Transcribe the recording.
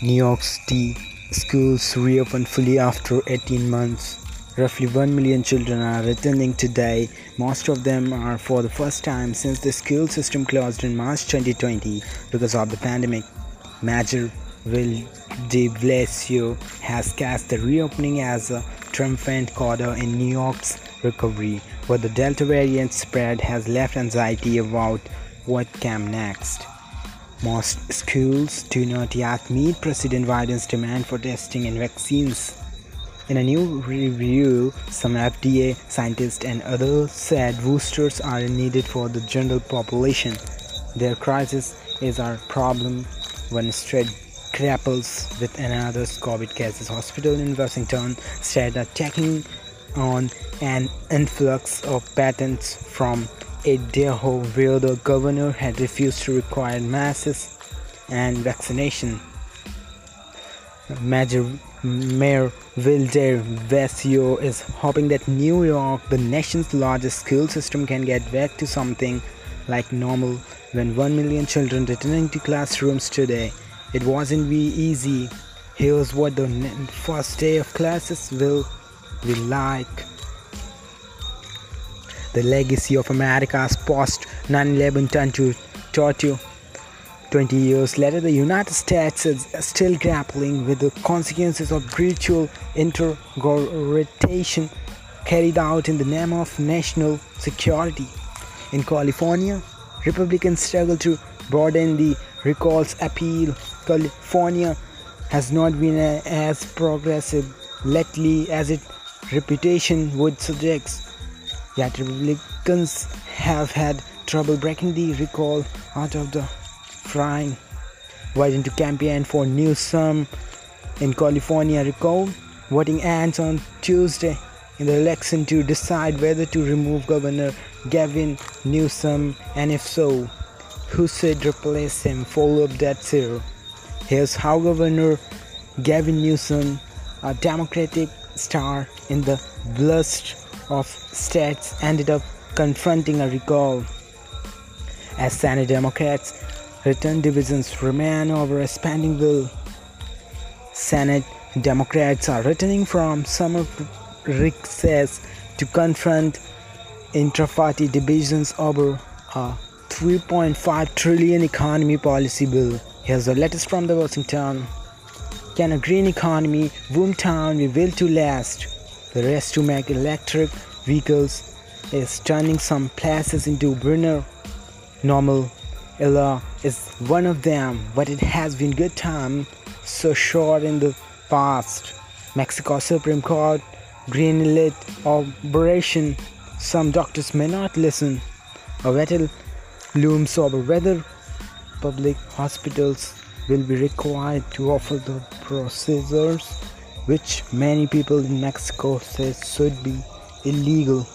New York City schools reopen fully after 18 months. Roughly 1 million children are returning today. Most of them are for the first time since the school system closed in March 2020 because of the pandemic. Mayor Bill de Blasio has cast the reopening as a triumphant coda in New York's recovery, but the Delta variant spread has left anxiety about what came next. Most schools do not yet meet President Biden's demand for testing and vaccines. In a new review, some FDA scientists and others said boosters are needed for the general population. Their crisis is our problem when spread grapples with another COVID cases. Hospital in Washington said are taking on an influx of patents from Idaho, where the governor had refused to require masks and vaccination. Major Mayor Bill de Blasio is hoping that New York, the nation's largest school system, can get back to something like normal when 1 million children returning to classrooms today. It wasn't be easy. Here's what the first day of classes will be like the legacy of America's post 9 11 turned to torture. 20 years later, the United States is still grappling with the consequences of brutal interrogation carried out in the name of national security. In California, Republicans struggle to broaden the recalls appeal. California has not been as progressive lately as its reputation would suggest. Yet Republicans have had trouble breaking the recall out of the frying. Waiting to campaign for Newsom in California recall. Voting ends on Tuesday in the election to decide whether to remove Governor Gavin Newsom and if so, who should replace him. Follow up that zero. Here's how Governor Gavin Newsom, a Democratic star in the blast of states ended up confronting a recall. As Senate Democrats return divisions remain over a spending bill, Senate Democrats are returning from summer recess to confront intra-party divisions over a 3.5 trillion economy policy bill. Here's the latest from the Washington. Can a green economy, boomtown be built to last? The race to make electric vehicles is turning some places into burner. Normal Ella is one of them, but it has been good time so short in the past. Mexico Supreme Court green lit operation. Some doctors may not listen. A battle looms over whether public hospitals will be required to offer the procedures which many people in Mexico say should be illegal